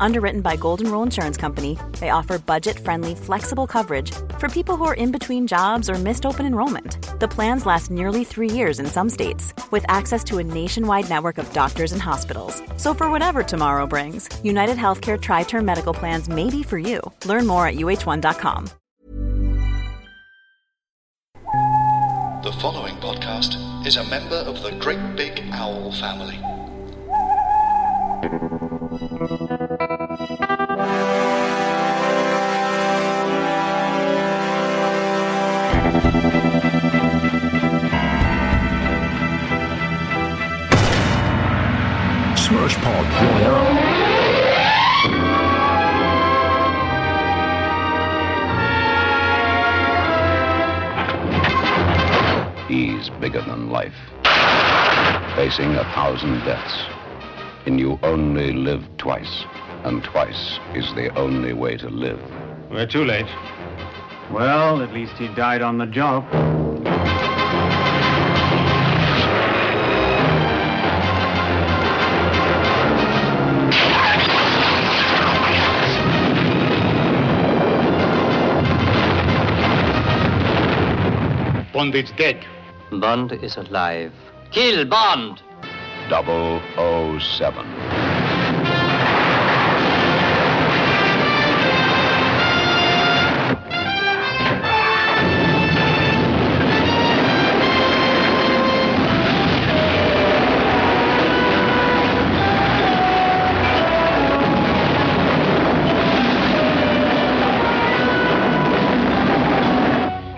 Underwritten by Golden Rule Insurance Company, they offer budget friendly, flexible coverage for people who are in between jobs or missed open enrollment. The plans last nearly three years in some states, with access to a nationwide network of doctors and hospitals. So, for whatever tomorrow brings, United Healthcare Tri Term Medical Plans may be for you. Learn more at uh1.com. The following podcast is a member of the Great Big Owl family. Pod Royale. He's bigger than life, facing a thousand deaths. And you only live twice, and twice is the only way to live. We're too late. Well, at least he died on the job. Bond is dead. Bond is alive. Kill Bond! 007.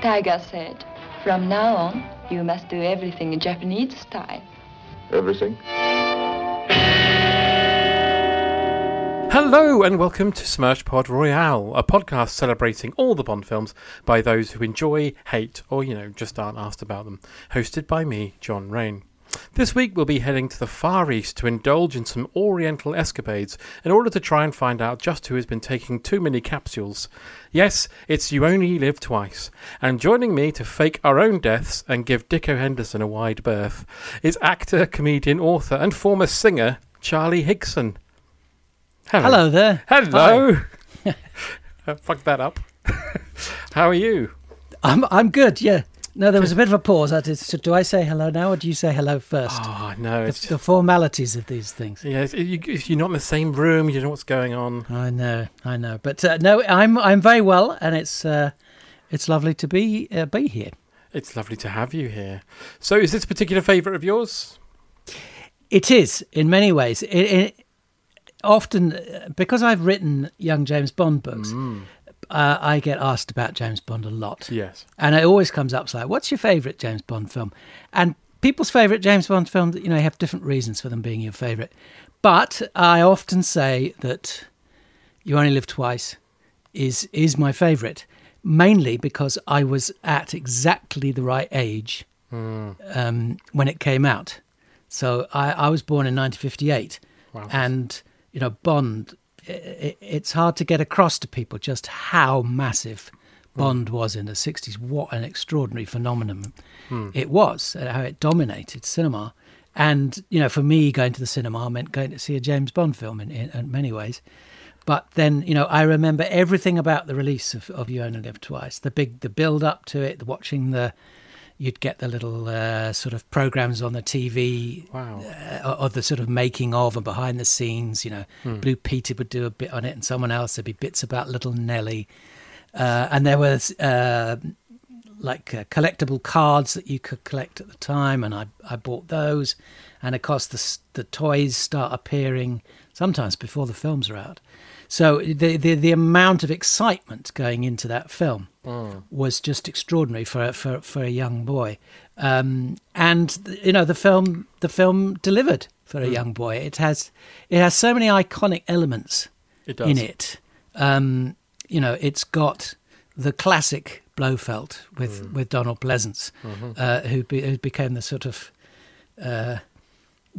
Tiger said, From now on, you must do everything in Japanese style. Everything? Hello and welcome to Smash Pod Royale, a podcast celebrating all the Bond films by those who enjoy, hate, or you know, just aren't asked about them. Hosted by me, John Rain. This week we'll be heading to the Far East to indulge in some Oriental escapades in order to try and find out just who has been taking too many capsules. Yes, it's You Only Live Twice. And joining me to fake our own deaths and give Dikko Henderson a wide berth is actor, comedian, author, and former singer Charlie Higson. Hello there. Hello. Fuck that up. How are you? I'm I'm good. Yeah. No, there was a bit of a pause. I did, so do I say hello now, or do you say hello first? Oh no, the, it's the formalities of these things. yeah. You, if you're not in the same room, you don't know what's going on. I know, I know, but uh, no, I'm I'm very well, and it's uh, it's lovely to be uh, be here. It's lovely to have you here. So, is this a particular favourite of yours? It is in many ways. It, it often uh, because I've written young James Bond books. Uh, I get asked about James Bond a lot. Yes. And it always comes up like, what's your favourite James Bond film? And people's favourite James Bond film, you know, have different reasons for them being your favourite. But I often say that You Only Live Twice is is my favourite, mainly because I was at exactly the right age um, when it came out. So I, I was born in 1958, Wow. and you know Bond. It's hard to get across to people just how massive Bond was in the 60s. What an extraordinary phenomenon hmm. it was, and how it dominated cinema. And you know, for me, going to the cinema meant going to see a James Bond film in, in, in many ways. But then, you know, I remember everything about the release of, of You Only Live Twice. The big, the build up to it, watching the, you'd get the little uh, sort of programs on the TV Wow. uh, of the sort of making of and behind the scenes. You know, Blue Peter would do a bit on it, and someone else. There'd be bits about Little Nelly, uh, and there was uh, like uh, collectible cards that you could collect at the time, and I I bought those, and of course the the toys start appearing sometimes before the films are out. So the, the the amount of excitement going into that film Mm. was just extraordinary for for for a young boy, um, and you know the film the film delivered for a Mm. young boy. It has it has so many iconic elements It in it. Um, you know, it's got the classic Blofeld with Mm. with Donald Pleasence, Mhm. uh, who, be, who became the sort of uh,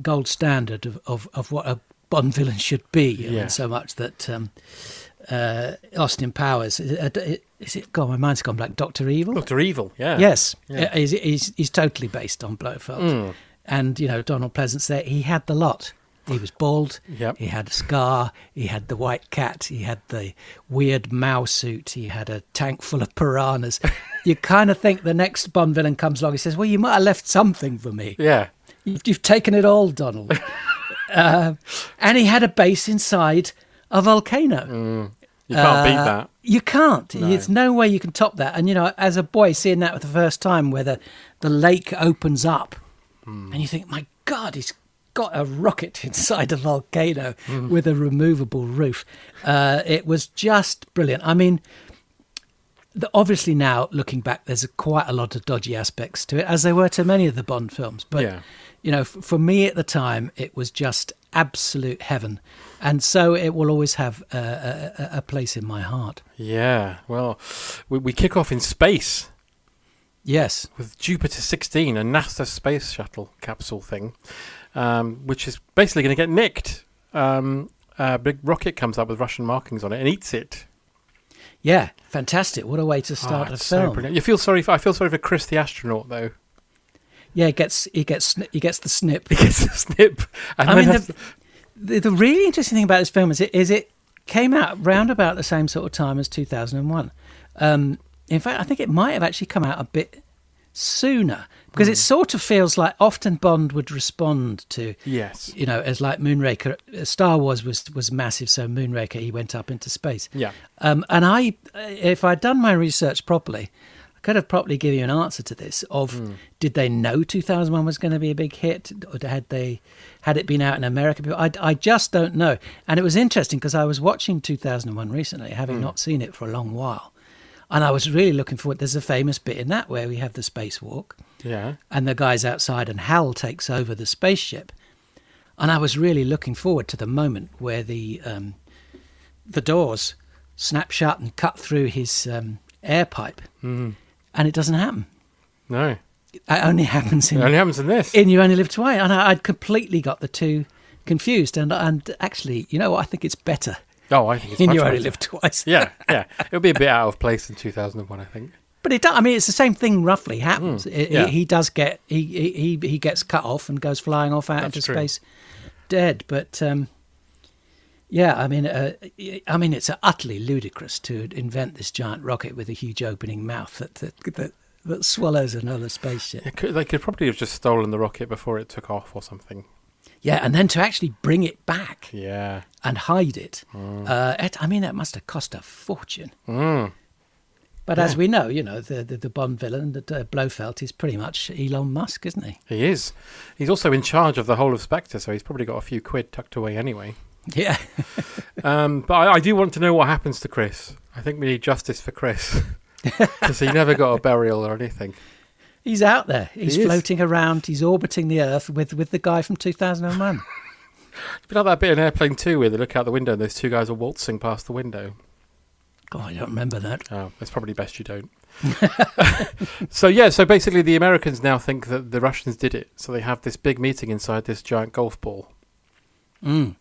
gold standard of, of, of what a Bond villain should be. Mean, so much that um, uh, Austin Powers is it? God, my mind's gone blank. Doctor Evil. Doctor Evil, yeah. Yes, Yeah. Uh, he's, he's he's totally based on Blofeld, Mm. and you know Donald Pleasence. There, he had the lot. He was bald. Yep. He had a scar. He had the white cat. He had the weird Mao suit. He had a tank full of piranhas. you kind of think the next Bond villain comes along. He says, "Well, you might have left something for me. Yeah. You've, you've taken it all, Donald." uh, and he had a base inside a volcano. You can't beat Uh, that. You can't. No. There's no way you can top that. And you know, as a boy, seeing that for the first time, where the, the lake opens up, Hmm. and you think, my God, he's got a rocket inside a volcano Hmm. with a removable roof. Uh, it was just brilliant. I mean, the, obviously now looking back, there's a, quite a lot of dodgy aspects to it, as there were to many of the Bond films. But Yeah. you know, f- for me at the time, it was just absolute heaven, and so it will always have a, a, a- place in my heart. Yeah. Well, we, we kick off in space Yes, with Jupiter 16, a NASA space shuttle capsule thing, um, which is basically going to get nicked. Um, a big rocket comes up with Russian markings on it and eats it. yeah, fantastic! What a way to start Oh, a so film. brilliant. You feel sorry for I feel sorry for Chris the astronaut though. yeah, he gets he gets he gets the snip. He gets the snip. And I then mean, the, the, the really interesting thing about this film is it is it came out round about the same sort of time as 2001. Um, in fact, I think it might have actually come out a bit sooner because Hmm. it sort of feels like often Bond would respond to Yes. you know as like Moonraker. uh, Star Wars was was massive, so Moonraker he went up into space. Yeah. Um, and I, if I'd done my research properly, could have probably given you an answer to this. Of Hmm. did they know 2001 was going to be a big hit, or had they had it been out in America? I, I just don't know. And it was interesting because I was watching 2001 recently, having Hmm. not seen it for a long while, and I was really looking forward. There's a famous bit in that where we have the spacewalk, Yeah. and the guys outside, and Hal takes over the spaceship. And I was really looking forward to the moment where the um, the doors snap shut and cut through his um, air pipe, Mhm. And it doesn't happen. No. It only happens in It only happens in this. in You Only Live Twice, and I, I'd completely got the two confused. And and actually, you know what? I think it's better. Oh, I think it's in You Only. Live Twice. yeah, yeah. It'll be a bit out of place in 2001, I think. But it, do- I mean, it's the same thing. Roughly happens. Mm, It- yeah. he, he does get he, he he gets cut off and goes flying off out That's into true. space, dead. But um, yeah, I mean, uh, I mean, it's utterly ludicrous to invent this giant rocket with a huge opening mouth that that that, that swallows another spaceship. Could, they could probably have just stolen the rocket before it took off or something. Yeah, and then to actually bring it back Yeah. and hide it. Mm. Uh, it I mean, that must have cost a fortune. Mm. But as we know, you know, the the, the Bond villain, the uh, Blofeld, is pretty much Elon Musk, isn't he? He is. He's also in charge of the whole of Spectre, so he's probably got a few quid tucked away anyway. Yeah. Um, but I, I do want to know what happens to Chris. I think we need justice for Chris because he never got a burial or anything. He's out there. He's He floating around. He's orbiting the Earth with, with the guy from 2001. It's been like that bit in Airplane 2 where they look out the window and those two guys are waltzing past the window. God, I don't remember that. Oh, it's probably best you don't. so yeah, so basically the Americans now think that the Russians did it. So they have this big meeting inside this giant golf ball. Mm.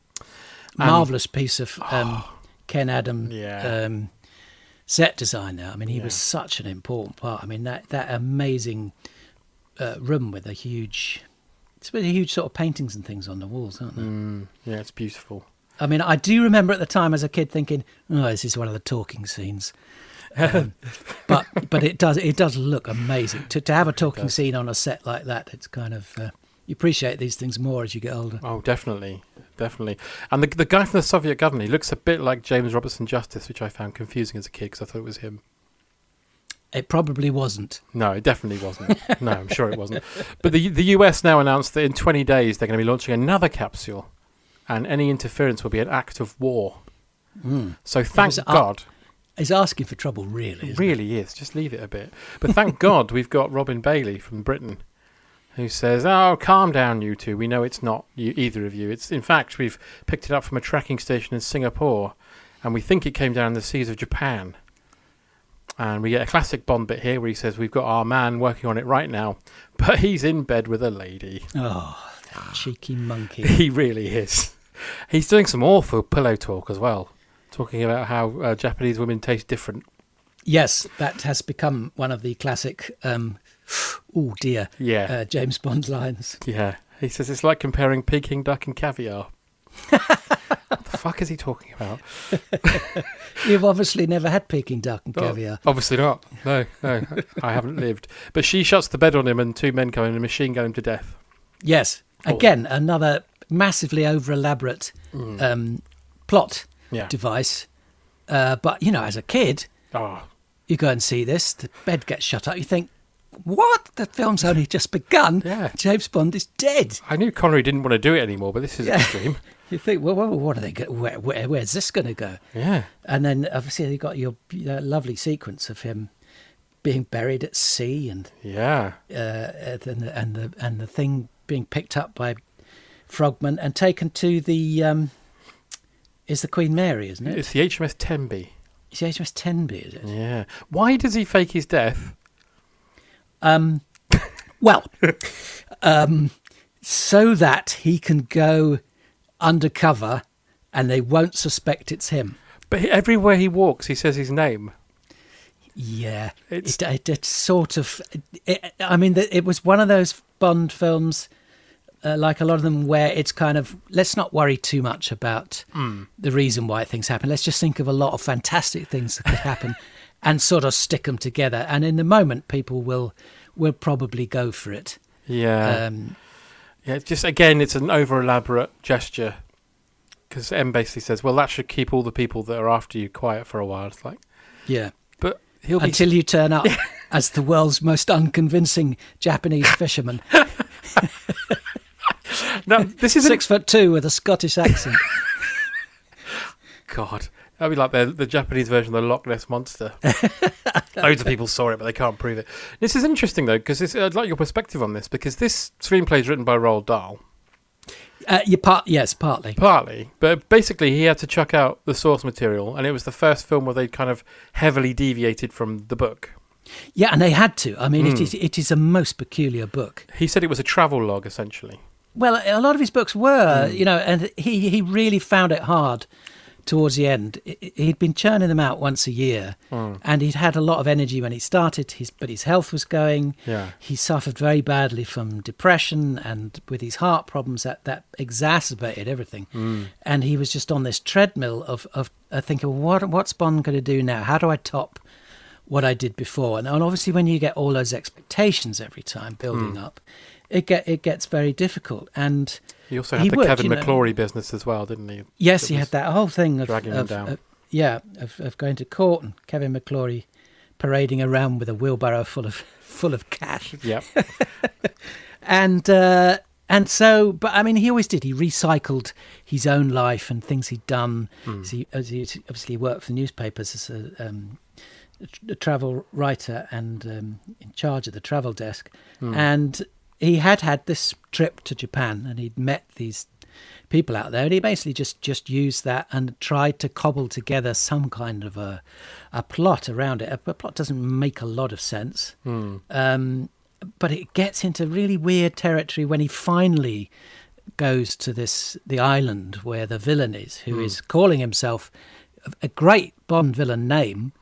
And- Marvelous piece of um, Ken Adam Yeah. um, set design there. I mean, he was such an important part. I mean, that that amazing uh, room with a huge, it's with a huge sort of paintings and things on the walls, aren't there? Mm, yeah, it's beautiful. I mean, I do remember at the time as a kid thinking, "Oh, this is one of the talking scenes." Um, but but it does it does look amazing to to have a talking scene on a set like that. It's kind of uh, you appreciate these things more as you get older. Oh, definitely, definitely. And the the guy from the Soviet government, he looks a bit like James Robertson Justice, which I found confusing as a kid because I thought it was him. It probably wasn't. No, it definitely wasn't. no, I'm sure it wasn't. But the the US now announced that in 20 days they're going to be launching another capsule, and any interference will be an act of war. Hmm. So thank God. He's asking for trouble, really. It really is. Just leave it a bit. But thank God we've got Robin Bailey from Britain who says, "Oh, calm down, you two. We know it's not you, either of you. It's in fact we've picked it up from a tracking station in Singapore, and we think it came down the seas of Japan." And we get a classic Bond bit here where he says, "We've got our man working on it right now, but he's in bed with a lady." Oh, that cheeky monkey. He really is. He's doing some awful pillow talk as well, talking about how uh, Japanese women taste different. yes, that has become one of the classic, um, oh dear, Yeah. uh, James Bond lines. Yeah, he says it's like comparing Peking duck and caviar. what the fuck is he talking about? You've obviously never had Peking duck and Oh, caviar. obviously not. No, no, I haven't lived. But she shuts the bed on him, and two men come in and machine gun him to death. Yes, Oh. again, another massively over elaborate um, plot Mm. Yeah. device. Uh, but, you know, as a kid, Oh, you go and see this, the bed gets shut up, you think, what? The film's only just begun. Yeah. James Bond is dead. I knew Connery didn't want to do it anymore, but this is Yeah. extreme. You think, well, well what are they? Go- where, where, where's this going to go? Yeah, And then obviously you got your uh, lovely sequence of him being buried at sea and yeah, uh, and the, and the and the thing being picked up by Frogman and taken to the um, is the Queen Mary, isn't it? it's the HMS Tenby. It's the HMS Tenby, is it? Yeah, why does he fake his death? Um, well, um, so that he can go undercover and they won't suspect it's him. But everywhere he walks, he says his name. Yeah, It's- it, it, it sort of. It, I mean, it was one of those Bond films, uh, like a lot of them, where it's kind of let's not worry too much about the reason why things happen. Let's just think of a lot of fantastic things that could happen, and sort of stick them together. And in the moment, people will will probably go for it. Yeah, Um, yeah. Just again, it's an over elaborate gesture. Because M basically says, "Well, that should keep all the people that are after you quiet for a while." It's like, yeah, but he'll be until you turn up as the world's most unconvincing Japanese fisherman, no. This isn't six foot two with a Scottish accent. God, that'd be like the the Japanese version of the Loch Ness monster. Loads of people saw it, but they can't prove it. This is interesting though, because I'd like your perspective on this because this screenplay is written by Roald Dahl, Uh, you part, yes, partly. partly, but basically he had to chuck out the source material, and it was the first film where they kind of heavily deviated from the book. Yeah, and they had to. I mean, it Hmm. is it is a most peculiar book. He said it was a travel log essentially. Well, a lot of his books were, Hmm. you know, and he he really found it hard towards the end. He'd been churning them out once a year, Hmm. and he'd had a lot of energy when he started. His but his health was going. Yeah. He suffered very badly from depression and with his heart problems that that exacerbated everything. Hmm. And he was just on this treadmill of of uh, thinking, what what's Bond going to do now? How do I top what I did before? And, and obviously, when you get all those expectations every time building Hmm. up, it get it gets very difficult. And He also had He the would, Kevin you know. McClory business as well, didn't he? yes, That he had that whole thing of, dragging him down. of- yeah, of, of going to court and Kevin McClory parading around with a wheelbarrow full of full of cash. Yep. and uh, and so, but I mean, he always did. He recycled his own life and things he'd done. He, as he obviously worked for the newspapers as a, um, a travel writer and um, in charge of the travel desk. And he had had this trip to Japan, and he'd met these people out there, and he basically just just used that and tried to cobble together some kind of a a plot around it. A, a plot doesn't make a lot of sense. Um, but it gets into really weird territory when he finally goes to this the island where the villain is, who is calling himself a- a great Bond villain name,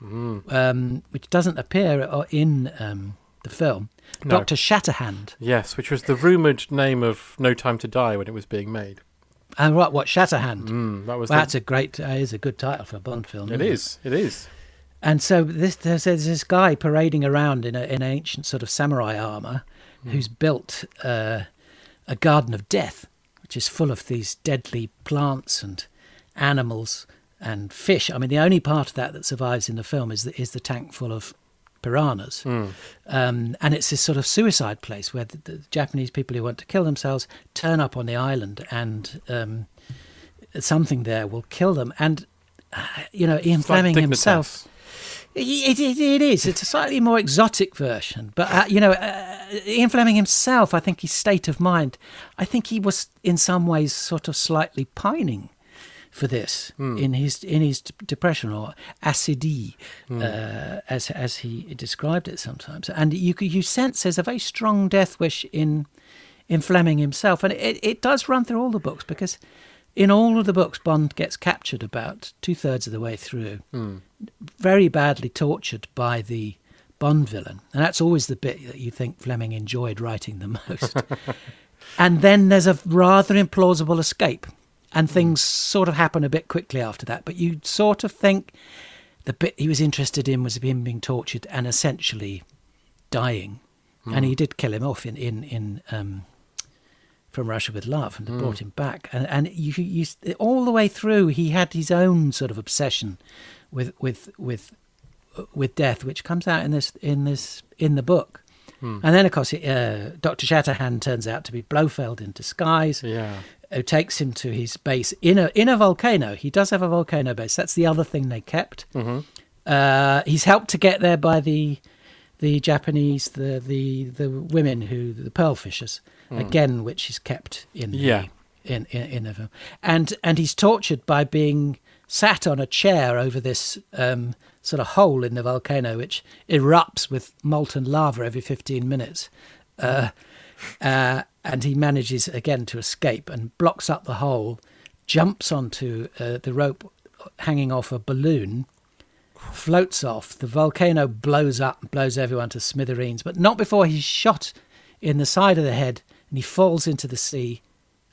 um, which doesn't appear in um, the film. No. Doctor Shatterhand. yes, which was the rumored name of No Time to Die when it was being made. And what? What Shatterhand? Mm, that was. Well, the- that's a great. Uh, is a good title for a Bond film. it is. It is. And so this there's, there's this guy parading around in a, in ancient sort of samurai armor, who's built uh, a garden of death, which is full of these deadly plants and animals and fish. I mean, the only part of that that survives in the film is the, is the tank full of piranhas, um, and it's this sort of suicide place where the, the Japanese people who want to kill themselves turn up on the island and. Um, something there will kill them. And uh, you know, Ian It's Fleming Dignitas. himself. It, it, it is. It's a slightly more exotic version, but uh, you know, uh, Ian Fleming himself. I think his state of mind. I think he was in some ways sort of slightly pining for this Hmm. in his in his d- depression or accidie, Hmm. uh, as as he described it sometimes. And you you sense there's a very strong death wish in in Fleming himself, and it it does run through all the books because. In all of the books, Bond gets captured about two thirds of the way through, very badly tortured by the Bond villain. And that's always the bit that you think Fleming enjoyed writing the most. and then there's a rather implausible escape. And hmm. things sort of happen a bit quickly after that. But you sort of think the bit he was interested in was him being tortured and essentially dying. And he hmm. did kill him off in, in, in um, from Russia with Love and brought hmm. him back. And, and you, you, all the way through, he had his own sort of obsession with with with with death, which comes out in this in this in the book. And then, of course, uh, Doctor Shatterhand turns out to be Blofeld in disguise, Yeah. who takes him to his base in a in a volcano. He does have a volcano base. That's the other thing they kept. Uh, he's helped to get there by the the Japanese, the the the women who the pearl fishers, again, which is kept in the, Yeah. in, in in the film, and and he's tortured by being sat on a chair over this um, sort of hole in the volcano, which erupts with molten lava every fifteen minutes. Uh, uh, and he manages again to escape and blocks up the hole, jumps onto uh, the rope hanging off a balloon, floats off. The volcano blows up and blows everyone to smithereens, but not before he's shot in the side of the head and he falls into the sea,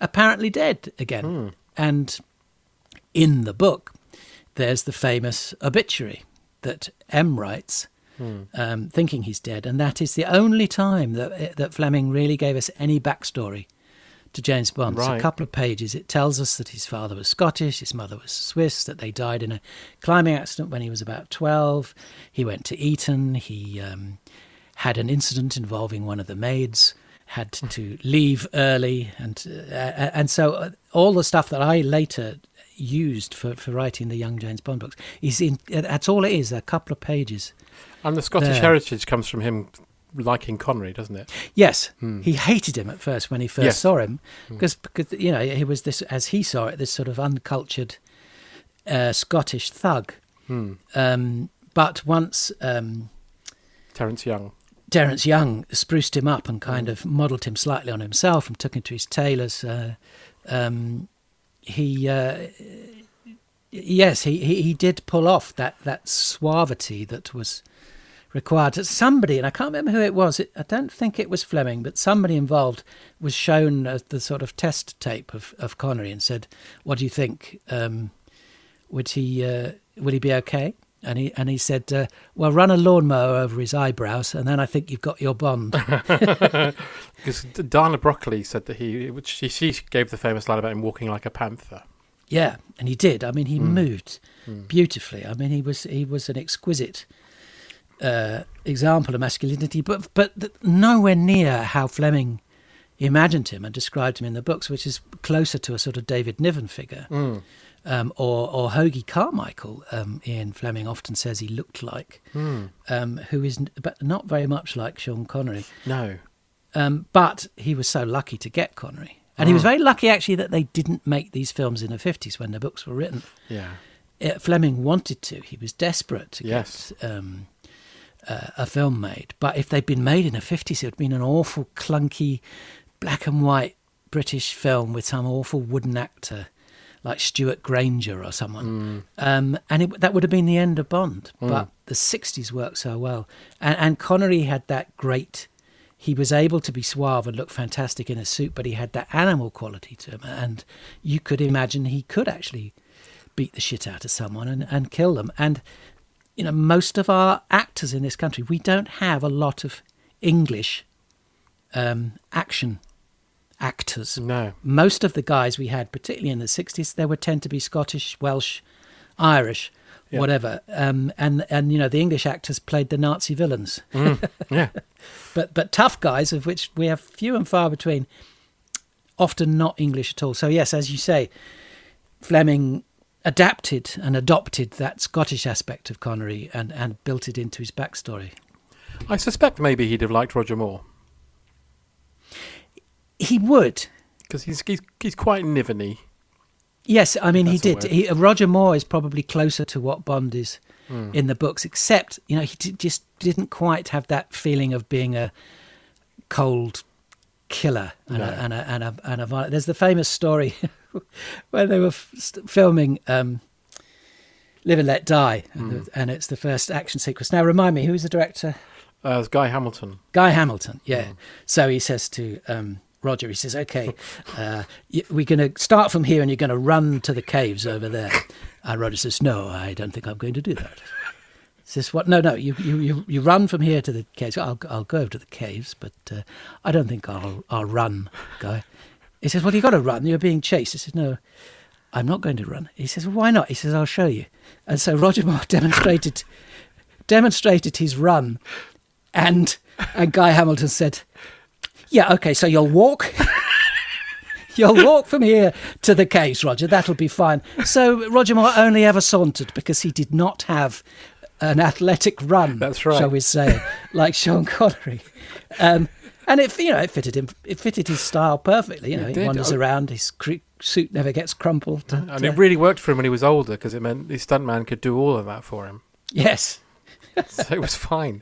apparently dead again. And in the book, there's the famous obituary that M writes, um, thinking he's dead, and that is the only time that that Fleming really gave us any backstory to James Bond. Right. a couple of pages. It tells us that his father was Scottish, his mother was Swiss, that they died in a climbing accident when he was about twelve. He went to Eton. He um, had an incident involving one of the maids. Had to leave early, and uh, and so all the stuff that I later used for, for writing the Young James Bond books is in. That's all it is. A couple of pages. And the Scottish There. heritage comes from him liking Connery, doesn't it? Yes, he hated him at first when he first Yes. saw him because because you know he was this as he saw it this sort of uncultured uh, Scottish thug. Um, but once um, Terence Young. Terence Young spruced him up and kind of modelled him slightly on himself and took him to his tailors. Uh, um, he, uh, yes, he, he, he did pull off that, that suavity that was required. Somebody, and I can't remember who it was, it, I don't think it was Fleming, but somebody involved was shown uh, the sort of test tape of, of Connery and said, What do you think? Um, would he, uh, would he be okay? And he and he said, uh, "Well, run a lawnmower over his eyebrows, and then I think you've got your Bond." Because D- Dana Broccoli said that he, which she, she gave the famous line about him walking like a panther. yeah, and he did. I mean, he moved beautifully. I mean, he was he was an exquisite uh, example of masculinity, but but nowhere near how Fleming imagined him and described him in the books, which is closer to a sort of David Niven figure. Um, or, or Hoagy Carmichael, um, Ian Fleming often says he looked like, um, who is n- but not very much like Sean Connery. No. Um, but he was so lucky to get Connery. And he was very lucky, actually, that they didn't make these films in the 50s when the books were written. Yeah. Uh, Fleming wanted to. He was desperate to Yes. get um, uh, a film made. But if they'd been made in the 50s, it would have been an awful, clunky, black and white British film with some awful wooden actor like Stewart Granger or someone. Um, and it, that would have been the end of Bond. But the 60s worked so well. And, and Connery had that great. He was able to be suave and look fantastic in a suit, but he had that animal quality to him. And you could imagine he could actually beat the shit out of someone and, and kill them. And, you know, most of our actors in this country, we don't have a lot of English um, action actors. No. Most of the guys we had, particularly in the 60s, they would tend to be Scottish, Welsh, Irish, Yeah. whatever. Um, and, and, you know, the English actors played the Nazi villains. Yeah. but, but tough guys, of which we have few and far between, often not English at all. So, yes, as you say, Fleming adapted and adopted that Scottish aspect of Connery and, and built it into his backstory. I suspect maybe he'd have liked Roger Moore. He would. Because he's, he's, he's quite niveny. Yes, I mean, he did. He, Roger Moore is probably closer to what Bond is Hmm. in the books, except, you know, he d- just didn't quite have that feeling of being a cold killer and, No. a, and, a, and, a, and a violent. There's the famous story where they were f- filming um, Live and Let Die, and, Hmm. the- and it's the first action sequence. Now, remind me, who is the director? Uh, it's Guy Hamilton. Guy Hamilton, yeah. Hmm. So he says to um, Roger, he says, "Okay, uh, we're going to start from here, and you're going to run to the caves over there." And Roger says, "No, I don't think I'm going to do that." He says, "What? No, no. You you you, run from here to the caves. I'll I'll go over to the caves, but uh, I don't think I'll I'll run, Guy." He says, "Well, you got to run. You're being chased." He says, "No." I'm not going to run. He says, well, "Why not?" He says, "I'll show you." And so Roger Moore demonstrated demonstrated his run, and and Guy Hamilton said, "Yeah, okay, so you'll walk." You'll walk from here to the caves, Roger. That'll be fine. So Roger Moore only ever sauntered because he did not have an athletic run. That's right. Shall we say, like Sean Connery? Um, and it, you know, it fitted him. It fitted his style perfectly. You know, he wanders Oh. around. His suit never gets crumpled. And uh, it really worked for him when he was older because it meant his stuntman could do all of that for him. yes. so it was fine.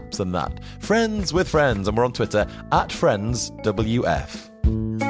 apps and that. Friends with Friends, and we're on Twitter at FriendsWF.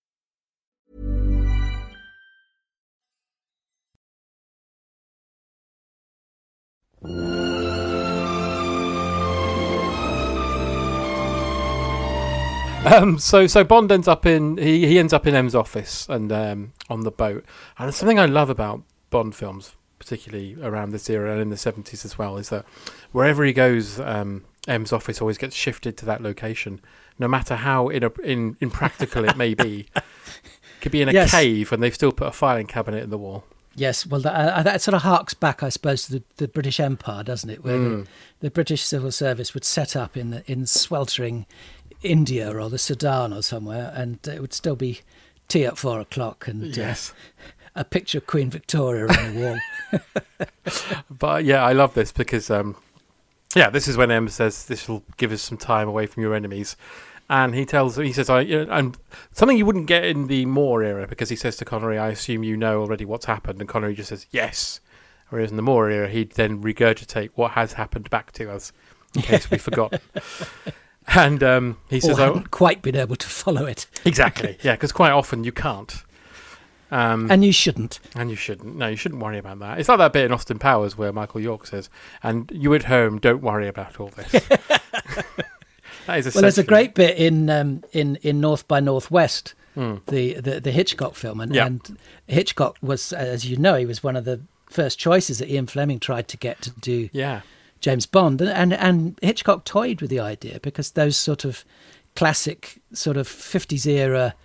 Um, so so Bond ends up in he, he ends up in M's office and um, on the boat. And something I love about Bond films, particularly around this era and in the seventies as well, is that wherever he goes, um, M's office always gets shifted to that location, no matter how in, in impractical it may be. Could be in a Yes. cave and they've still put a filing cabinet in the wall. Yes, well, that, uh, that sort of harks back, I suppose, to the, the British Empire, doesn't it? Where Mm. the, the British civil service would set up in the, in sweltering India or the Sudan or somewhere, and it would still be tea at four o'clock and uh, a picture of Queen Victoria on the wall. But yeah, I love this because um, yeah, this is when M says this will give us some time away from your enemies, And he tells, he says, I, you know, and something you wouldn't get in the Moore era because he says to Connery, I assume you know already what's happened. And Connery just says, yes. Whereas in the Moore era, he'd then regurgitate what has happened back to us in case we forgot. And um, he says, I, haven't quite been able to follow it. Exactly. Yeah, because quite often you can't. Um, And you shouldn't. And you shouldn't. No, you shouldn't worry about that. It's like that bit in Austin Powers where Michael York says, "And you at home, don't worry about all this." that is Well, there's a great bit in um, in in North by Northwest, Hmm. the, the the Hitchcock film, and, Yeah. and Hitchcock was, as you know, he was one of the first choices that Ian Fleming tried to get to do Yeah. James Bond, and and, and Hitchcock toyed with the idea because those sort of classic sort of 50s era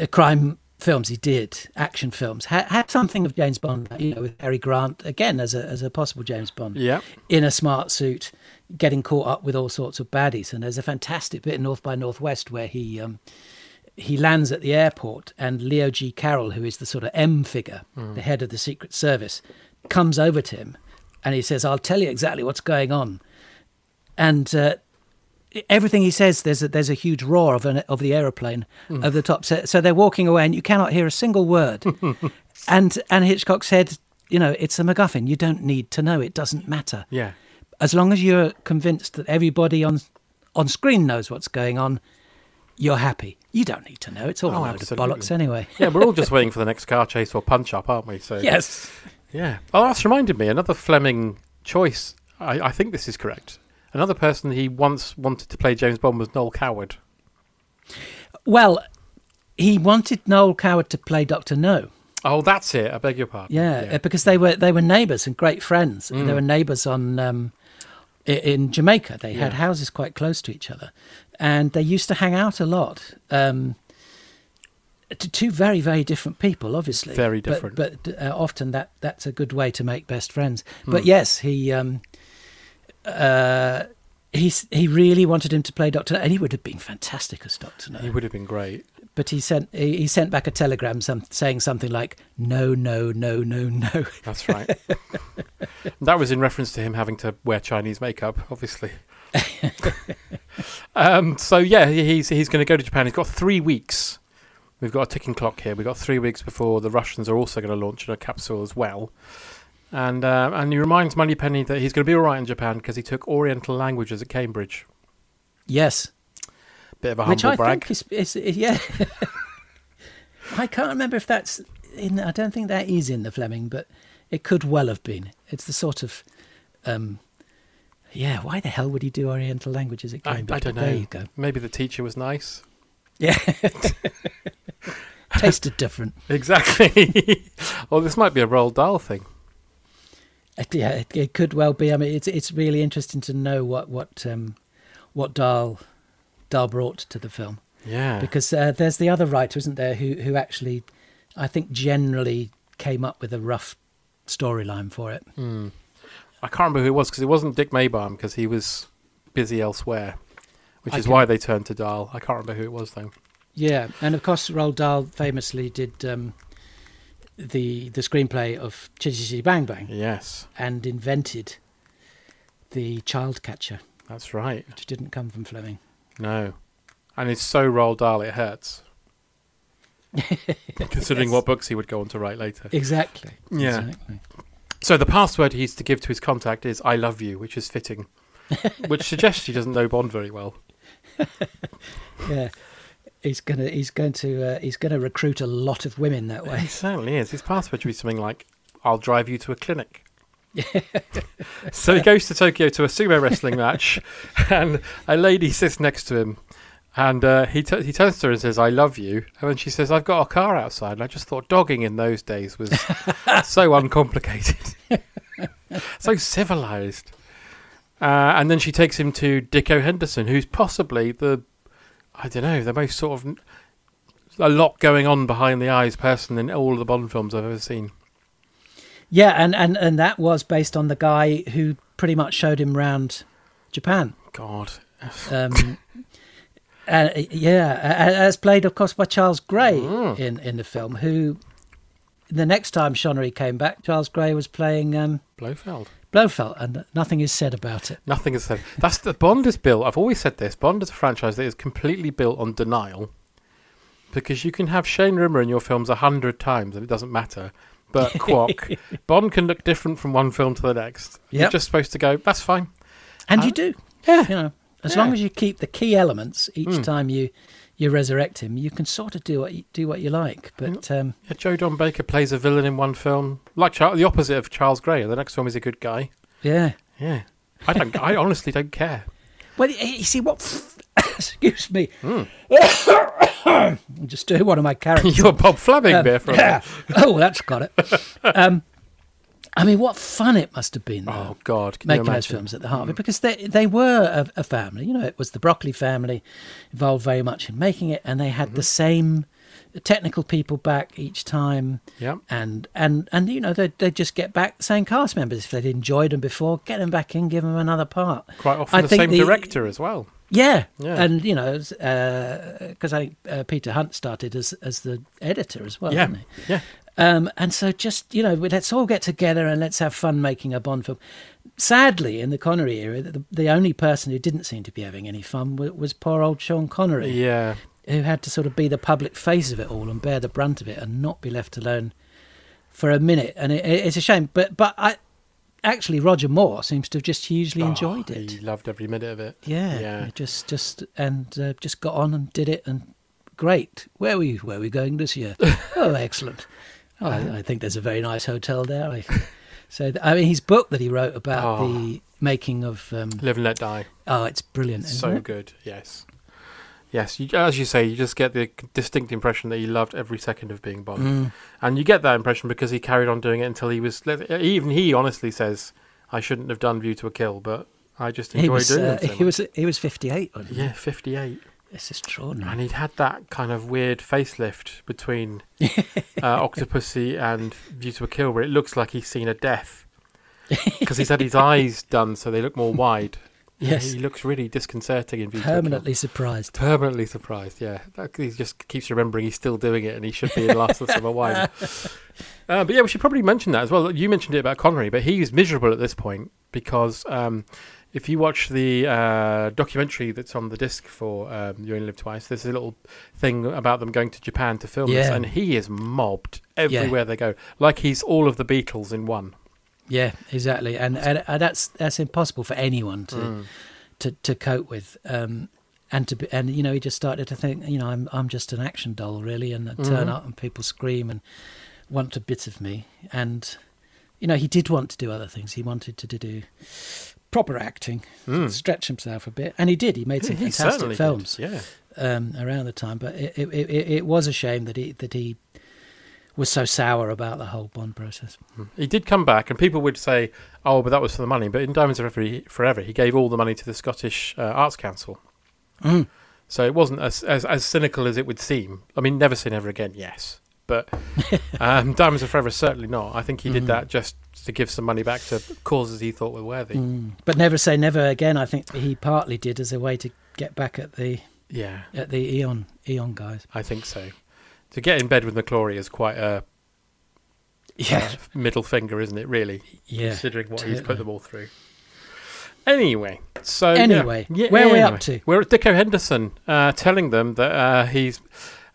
uh, crime films he did, action films, had, had something of James Bond, you know, with Cary Grant again as a as a possible James Bond, Yeah. in a smart suit, getting caught up with all sorts of baddies. And there's a fantastic bit in North by Northwest where he um, he lands at the airport, and Leo G. Carroll, who is the sort of M figure, Mm. the head of the Secret Service, comes over to him, and he says, "I'll tell you exactly what's going on." And uh, everything he says, there's a, there's a huge roar of an, of the aeroplane Mm. over the top. So, so they're walking away, and you cannot hear a single word. and and Hitchcock said, "You know, it's a MacGuffin. You don't need to know. It doesn't matter. Yeah. As long as you're convinced that everybody on on screen knows what's going on, you're happy. You don't need to know. It's all Oh, a load absolutely. of bollocks anyway." yeah, we're all just waiting for the next car chase or punch up, aren't we? So Yes. Yeah. Oh, that's reminded me another Fleming choice. I, I think this is correct. Another person he once wanted to play James Bond was Noel Coward. Well, he wanted Noel Coward to play Doctor No. Oh, that's it. I beg your pardon. Yeah, uh, because they were they were neighbours and great friends. Mm. They were neighbours on um, in Jamaica. They had houses quite close to each other, and they used to hang out a lot. Um, two very very different people, obviously. Very different. but, uh, often that that's a good way to make best friends. But Mm. yes, he. Um, uh, He's, he really wanted him to play Doctor, No, and he would have been fantastic as Doctor No. He would have been great. But he sent he, he sent back a telegram some, saying something like "No, no, no, no, no." That's right. that was in reference to him having to wear Chinese makeup, obviously. um, so yeah, he's he's going to go to Japan. He's got three weeks. We've got a ticking clock here. We've got three weeks before the Russians are also going to launch a capsule as well. And uh, and he reminds Moneypenny that he's going to be all right in Japan because he took Oriental languages at Cambridge. Yes, Bit of a humble which I brag. think is, is yeah. I can't remember if that's in. I don't think that is in the Fleming, but it could well have been. It's the sort of, um, yeah. Why the hell would he do Oriental languages at I, Cambridge? I don't But know. There you go. Maybe the teacher was nice. Yeah, tasted different. Exactly. well, this might be a Roald Dahl thing. It, yeah, it, it could well be. I mean, it's it's really interesting to know what what um, what Dahl Dahl brought to the film. Yeah. because uh, there's the other writer, isn't there, who who actually, I think, generally came up with a rough storyline for it. Hmm. I can't remember who it was because it wasn't Dick Maibaum because he was busy elsewhere, which I is can- why they turned to Dahl. I can't remember who it was though. Yeah, and of course, Roald Dahl famously did um, the the screenplay of Chitty Chitty Bang Bang. Yes, and invented the child catcher. That's right. Which didn't come from Fleming. No, and it's so Roald Dahl it hurts. Considering Yes. what books he would go on to write later. Exactly. Yeah. Exactly. So the password he's to give to his contact is "I love you," which is fitting, which suggests he doesn't know Bond very well. Yeah, he's gonna he's going to uh, he's going to recruit a lot of women that way. He certainly is. His password should be something like "I'll drive you to a clinic." so he goes to Tokyo to a sumo wrestling match, and a lady sits next to him, and uh, he t- he turns to her and says, "I love you," and then she says, "I've got a car outside." And I just thought dogging in those days was so uncomplicated, so civilized. Uh, and then she takes him to Dikko Henderson, who's possibly the, I don't know, the most sort of a lot going on behind the eyes person in all of the Bond films I've ever seen. Yeah, and, and, and that was based on the guy who pretty much showed him round Japan. God. Um, uh, yeah, as played, of course, by Charles Gray Mm. in, in the film, who the next time Connery came back, Charles Gray was playing um, Blofeld. Blofeld, and nothing is said about it. Nothing is said. That's the Bond is built. I've always said this. Bond is a franchise that is completely built on denial, because you can have Shane Rimmer in your films a hundred times and it doesn't matter. But Quack, Bond can look different from one film to the next. You're just supposed to go. That's fine. And Uh, you do. Yeah. You know, as Yeah. long as you keep the key elements each Mm. time you you resurrect him, you can sort of do what you, do what you like. But um, Yeah, Joe Don Baker plays a villain in one film, like Char- the opposite of Charles Gray. The next film is a good guy. yeah. Yeah, I don't. I honestly don't care. Well, you see what? excuse me. I'm just doing one of my characters. You're Bob Fleming Um, there for a yeah. minute. Oh, that's got it. Um, I mean, what fun it must have been. Though, Oh God, can making those films at the heart of it because they they were a, a family. You know, it was the Broccoli family involved very much in making it, and they had Mm-hmm. the same technical people back each time. Yeah. and and and you know they they just get back the same cast members if they'd enjoyed them before, get them back in, give them another part. Quite often I the think same director as well. Yeah, Yeah. and you know, because I think uh, Peter Hunt started as as the editor as well, Yeah, didn't he? yeah. Um, and so just you know, let's all get together and let's have fun making a Bond film. Sadly, in the Connery era, the, the only person who didn't seem to be having any fun was, was poor old Sean Connery, Yeah, who had to sort of be the public face of it all and bear the brunt of it and not be left alone for a minute. And it, it's a shame, but but I actually Roger Moore seems to have just hugely enjoyed Oh, it. He loved every minute of it. Yeah, yeah. just just and uh, just got on and did it and great. Where were you? Where are we going this year? oh, excellent. Oh, I, I think there's a very nice hotel there. I, so th- I mean, his book that he wrote about Oh. the making of um, Live and Let Die. oh, it's brilliant. so it? good. Yes, yes. You, as you say, you just get the distinct impression that he loved every second of being Bond, Mm. and you get that impression because he carried on doing it until he was. Even he honestly says, "I shouldn't have done View to a Kill, but I just enjoy He was doing uh, it." So he much." was he was 58. Yeah, fifty-eight. It's extraordinary. And he'd had that kind of weird facelift between uh, Octopussy and View to a Kill, where it looks like he's seen a death because he's had his eyes done so they look more wide. Yes. he looks really disconcerting in View to a Kill. Permanently surprised. Permanently surprised, yeah. He just keeps remembering he's still doing it and he should be in the Last of Summer Wine. Uh, but yeah, we should probably mention that as well. You mentioned it about Connery, but he's miserable at this point because um, if you watch the uh, documentary that's on the disc for um, You Only Live Twice, there's a little thing about them going to Japan to film this, and he is mobbed everywhere they go, like he's all of the Beatles in one. Yeah, exactly, and, and, and that's that's impossible for anyone to Mm. to, to cope with. Um, and to be, and you know, he just started to think, you know, I'm I'm just an action doll, really, and I turn Mhm. up and people scream and want a bit of me. And you know, he did want to do other things. He wanted to do proper acting, Mm. stretch himself a bit, and he did. He made some He fantastic certainly did, films, yeah. um, around the time. But it, it, it, it was a shame that he that he was so sour about the whole Bond process. He did come back, and people would say, "Oh, but that was for the money." But in Diamonds Are Forever, he, forever, he gave all the money to the Scottish uh, Arts Council. Mm. So it wasn't as, as as cynical as it would seem. I mean, never say never again. Yes, but um, Diamonds Are Forever certainly not. I think he did Mm. that just to give some money back to causes he thought were worthy. Mm. But never say never again. I think he partly did as a way to get back at the Yeah, at the Eon Eon guys. I think so. To get in bed with McClory is quite a Yeah. uh, middle finger, isn't it? Really, Yeah, considering what he's put them all through. Anyway, so. Anyway, yeah, where are we anyway. up to? We're at Dikko Henderson, uh, telling them that uh, he's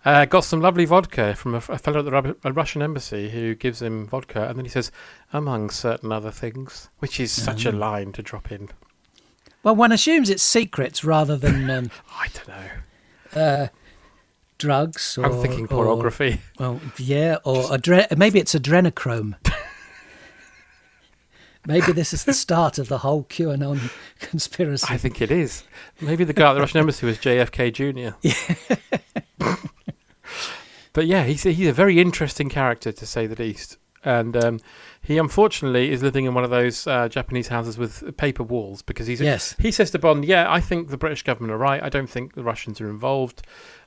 uh, got some lovely vodka from a, a fellow at the Rub- a Russian embassy who gives him vodka, and then he says, among certain other things, which is such a Um. line to drop in. Well, one assumes it's secrets rather than um, I don't know. uh, drugs. Or, I'm thinking or- pornography. well, yeah, or adre- maybe it's adrenochrome. maybe this is the start of the whole QAnon conspiracy. I think it is. Maybe the guy at the Russian embassy was JFK Jr. but yeah, he's a, he's a very interesting character to say the least. And um, he unfortunately is living in one of those uh, Japanese houses with paper walls because he's Yes. he says to Bond, "Yeah, I think the British government are right. I don't think the Russians are involved.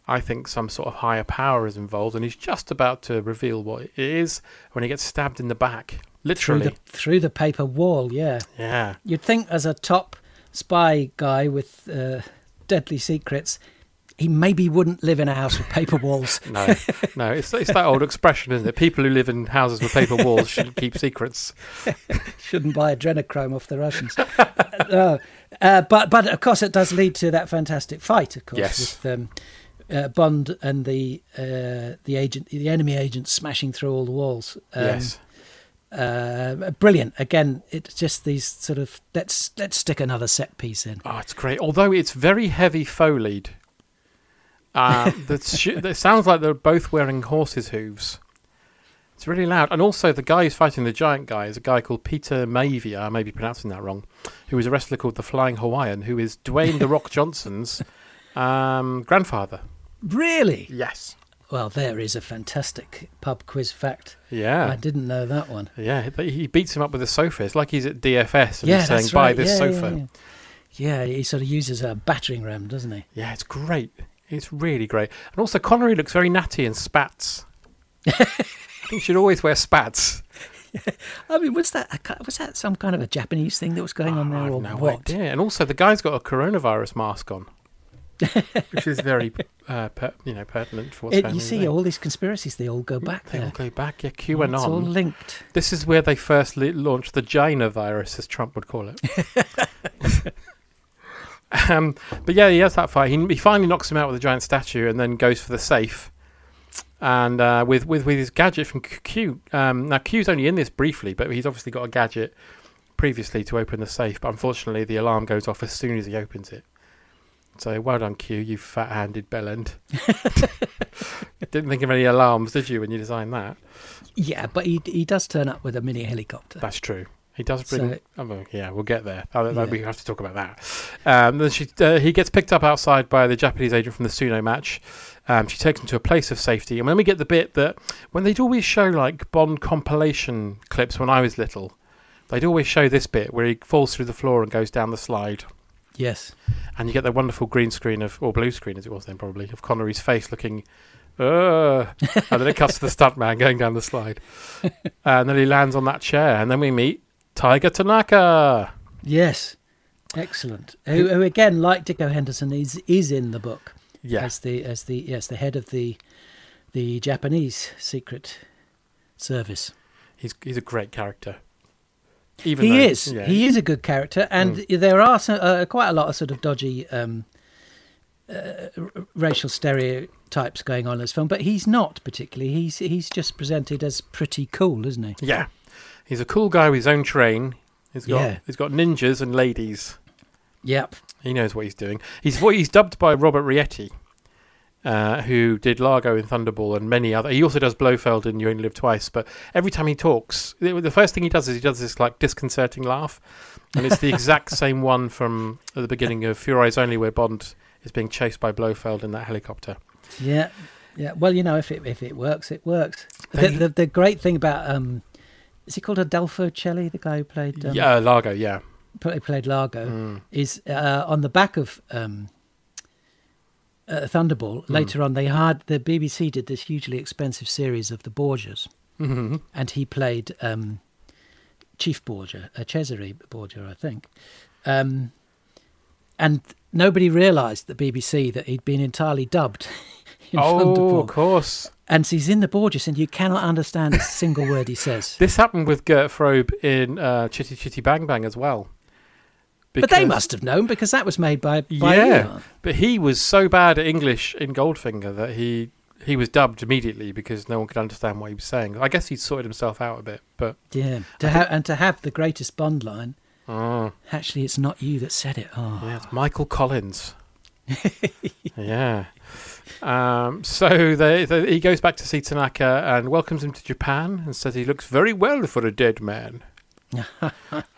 I think some sort of higher power is involved." And he's just about to reveal what it is when he gets stabbed in the back, through literally. the through the paper wall. Yeah, Yeah. you'd think as a top spy guy with uh, deadly secrets, he maybe wouldn't live in a house with paper walls. no, no, it's it's that old expression, isn't it? People who live in houses with paper walls shouldn't keep secrets. Shouldn't buy adrenochrome off the Russians. uh, uh, but but of course it does lead to that fantastic fight, of course, Yes. with um, uh, Bond and the uh, the agent, the enemy agent, smashing through all the walls. Um, Yes. Uh, brilliant. Again, it's just these sort of let's let's stick another set piece in. Oh, it's great. Although it's very heavy folied. Uh, the sh- it sounds like they're both wearing horses' hooves. It's really loud. And also, the guy who's fighting the giant guy is a guy called Peter Maivia, I may be pronouncing that wrong, who is a wrestler called the Flying Hawaiian, who is Dwayne The Rock Johnson's um, grandfather. Really? Yes. Well, there is a fantastic pub quiz fact. Yeah. I didn't know that one. Yeah, he he beats him up with a sofa. It's like he's at DFS and yeah, he's saying, that's buy this yeah, sofa. Yeah. Yeah, he sort of uses a battering ram, doesn't he? Yeah, it's great. It's really great. And also, Connery looks very natty in spats. I think you should always wear spats. I mean, was that was that some kind of a Japanese thing that was going on there, have or no what? idea. And also, the guy's got a coronavirus mask on, which is very, uh, per, you know, pertinent for what's It- you see, there. all these conspiracies, they all go back They there. all go back. Yeah, QAnon. It's all linked. This is where they first li- launched the Jaina virus, as Trump would call it. um, but yeah, he has that fight. He, he finally knocks him out with a giant statue, and then goes for the safe. And uh, with, with with his gadget from Q- Q. Um, now Q's only in this briefly, but he's obviously got a gadget previously to open the safe. But unfortunately, the alarm goes off as soon as he opens it. So well done, Q, you fat-handed bellend. Didn't think of any alarms, did you, when you designed that? Yeah, but he he does turn up with a mini helicopter. That's true. He does bring. So- oh, yeah, we'll get there. Oh, Yeah. We have to talk about that. Um, then she, uh, he gets picked up outside by the Japanese agent from the sumo match. Um, she takes him to a place of safety, and then we get the bit that when they'd always show like Bond compilation clips when I was little, they'd always show this bit where he falls through the floor and goes down the slide. Yes. And you get the wonderful green screen of, or blue screen as it was then probably, of Connery's face looking, uh, and then it cuts to the stuntman going down the slide. and then he lands on that chair, and then we meet Tiger Tanaka. Yes, excellent. Who, who again, like Dikko Henderson, is is in the book. Yeah. as the as the yes the head of the the Japanese secret service. He's he's a great character. Even he though- is. yeah. He is a good character, and Mm. there are some, uh, quite a lot of sort of dodgy um, uh, racial stereotypes going on in this film. But he's not particularly. He's he's just presented as pretty cool, isn't he? Yeah, he's a cool guy with his own train. He's got Yeah. he's got ninjas and ladies. Yep. He knows what he's doing. He's he's dubbed by Robert Rietti, uh, who did Largo in Thunderball and many other. He also does Blofeld in You Only Live Twice. But every time he talks, the first thing he does is he does this like disconcerting laugh, and it's the exact same one from at the beginning of Few Eyes Only, where Bond is being chased by Blofeld in that helicopter. Yeah, yeah. Well, you know, if it if it works, it works. The, the, the great thing about um, is he called Adolfo Celi, the guy who played um, yeah, Largo. Yeah, pl- played Largo, Mm. is uh, on the back of um, uh, Thunderball. Hmm. Later on, they had the BBC did this hugely expensive series of the Borgias, Mhm. and he played um, Chief Borgia, uh, Cesare Borgia, I think. Um, and nobody realised the BBC that he'd been entirely dubbed. in Oh, Thunderball. of course. And he's in the Borgias, and you cannot understand a single word he says. This happened with Gert Frobe in uh, Chitty Chitty Bang Bang as well. but they must have known because that was made by, by yeah, but he was so bad at English in Goldfinger that he he was dubbed immediately because no one could understand what he was saying. I guess he'd sorted himself out a bit, but Yeah, to ha- and to have the greatest Bond line. Oh. Actually, it's not you that said it. Oh, yeah, it's Michael Collins. yeah. Um, so they, they, he goes back to see Tanaka and welcomes him to Japan and says he looks very well for a dead man.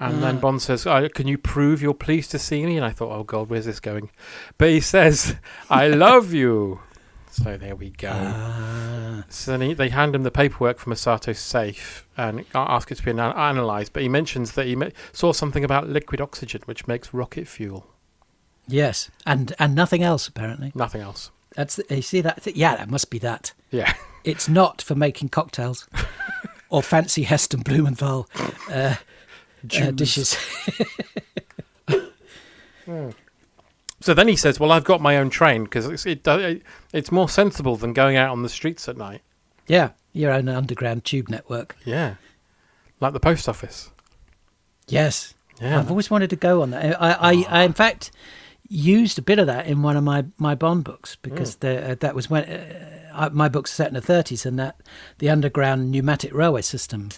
and then Bond says, "Uh, "Can you prove you're pleased to see me?" And I thought, "Oh God, where's this going?" But he says, "I love you." So there we go. So then he, they hand him the paperwork from Masato's safe and ask it to be ana- analysed. But he mentions that he ma- saw something about liquid oxygen, which makes rocket fuel. Yes, and and nothing else apparently. Nothing else. That's the, you see that? Yeah, that must be that. Yeah. It's not for making cocktails or fancy Heston Blumenthal uh, uh, dishes. Hmm. So then he says, "Well, I've got my own train because it's, it, it, it's more sensible than going out on the streets at night." Yeah, your own underground tube network. Yeah, like the post office. Yes. Yeah. I've always wanted to go on that. I, I, I in fact, used a bit of that in one of my, my Bond books because the, uh, that was when uh, my book's set in the 30s and that the underground pneumatic railway system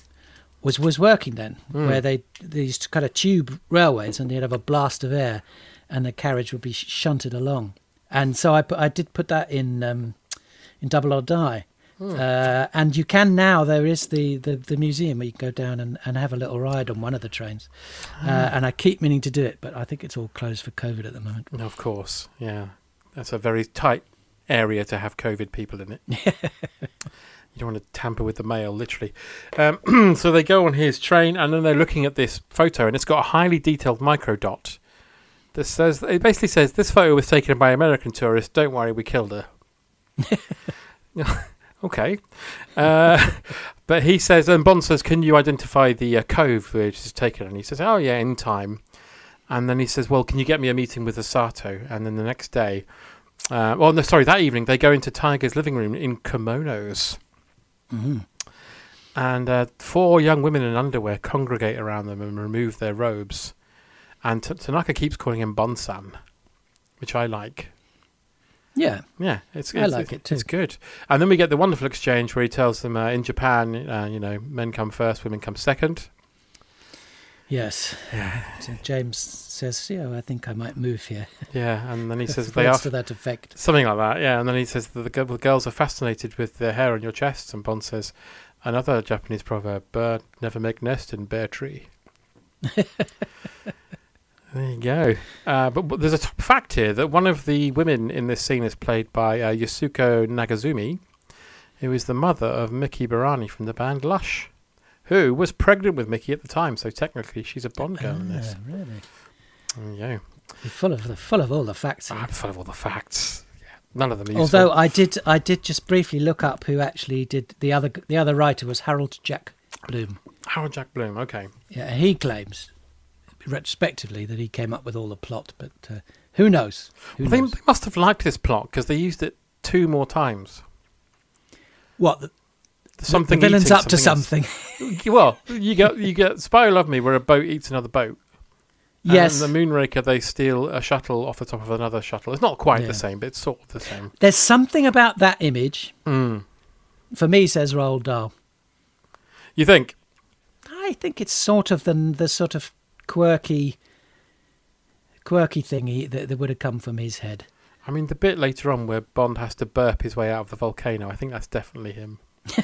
was was working then, Mm. where they these kind of tube railways and you'd have a blast of air and the carriage would be shunted along. And so I put, I did put that in um, in Double or Die. Hmm. Uh, and you can now. There is the, the, the museum where you can go down and, and have a little ride on one of the trains. Uh, Ah. and I keep meaning to do it, but I think it's all closed for COVID at the moment. Of course, yeah. That's a very tight area to have COVID people in it. you don't want to tamper with the mail, literally. Um, so they go on his train, and then they're looking at this photo, and it's got a highly detailed micro dot. That says it basically says this photo was taken by American tourists. Don't worry, we killed her. okay, uh, but he says, and Bond says, "Can you identify the uh, cove which is taken?" And he says, "Oh yeah, in time." And then he says, "Well, can you get me a meeting with Osato?" And then the next day, uh, well, no, sorry, that evening they go into Tiger's living room in kimonos, Mhm. and uh, four young women in underwear congregate around them and remove their robes. And T- Tanaka keeps calling him Bonsan, which I like. Yeah. Yeah, it's, I like it's, it It's good. And then we get the wonderful exchange where he tells them uh, in Japan, uh, you know, men come first, women come second. Yes. So James says, "Yeah, I think I might move here." Yeah, and then he says they are to that effect. something like that. Yeah, and then he says that the, the girls are fascinated with their hair on your chest, and Bond says another Japanese proverb: "Bird never make nest in bare tree." there you go. Uh, but, but there's a top fact here that one of the women in this scene is played by uh, Yasuko Nagazumi, who is the mother of Miki Berenyi from the band Lush, who was pregnant with Miki at the time. So technically, she's a Bond girl in this. Ah, really? There you go. You're full of the full of all the facts. I'm full of all the facts. Yeah, none of them Although useful. I did, I did just briefly look up who actually did the other. The other writer was Harold Jack Bloom. Harold Jack Bloom. Okay. Yeah, he claims, retrospectively, that he came up with all the plot. But uh, who knows? Who Well, they, knows? they must have liked this plot because they used it two more times. What? The, Something the villain's up to something well, you get you get Spy Love Me, where a boat eats another boat. Yes. And the Moonraker, they steal a shuttle off the top of another shuttle. It's not quite Yeah. the same, but it's sort of the same. There's something about that image. Mm. For me, says Roald Dahl. You think? I think it's sort of the the sort of quirky, quirky thingy that, that would have come from his head. I mean, the bit later on where Bond has to burp his way out of the volcano, I think that's definitely him.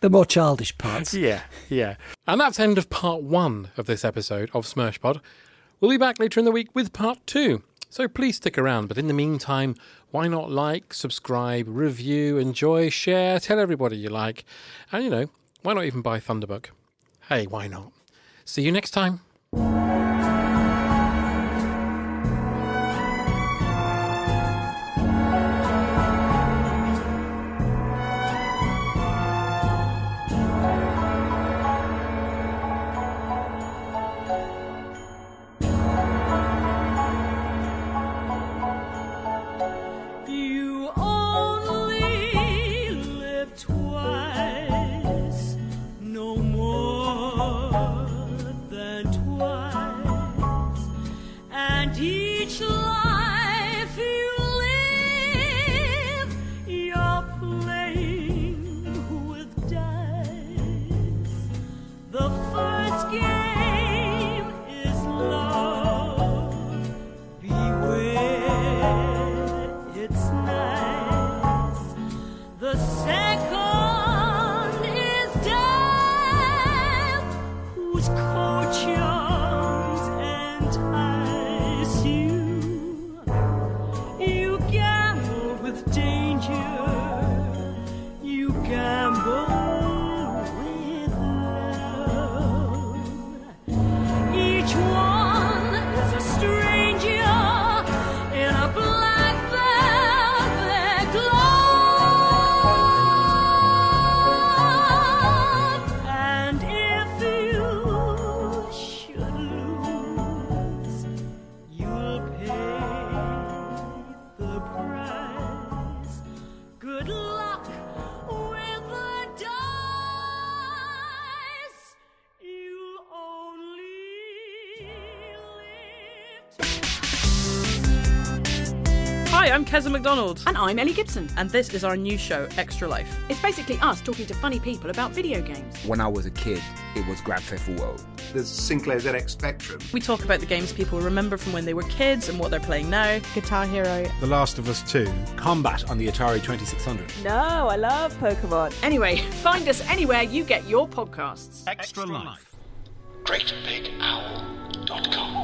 The more childish parts. Yeah, yeah. And that's end of part one of this episode of Smirshpod. We'll be back later in the week with part two. So please stick around. But in the meantime, why not like, subscribe, review, enjoy, share, tell everybody you like. And you know, why not even buy Thunderbug? Hey, why not? See you next time. I'm Keza MacDonald. And I'm Ellie Gibson. And this is our new show, Extra Life. It's basically us talking to funny people about video games. When I was a kid, it was Grand Theft World. There's Sinclair ZX Spectrum. We talk about the games people remember from when they were kids and what they're playing now. Guitar Hero. The Last of Us 2. Combat on the Atari 2600. No, I love Pokemon. Anyway, find us anywhere you get your podcasts. Extra Life. GreatBigOwl.com.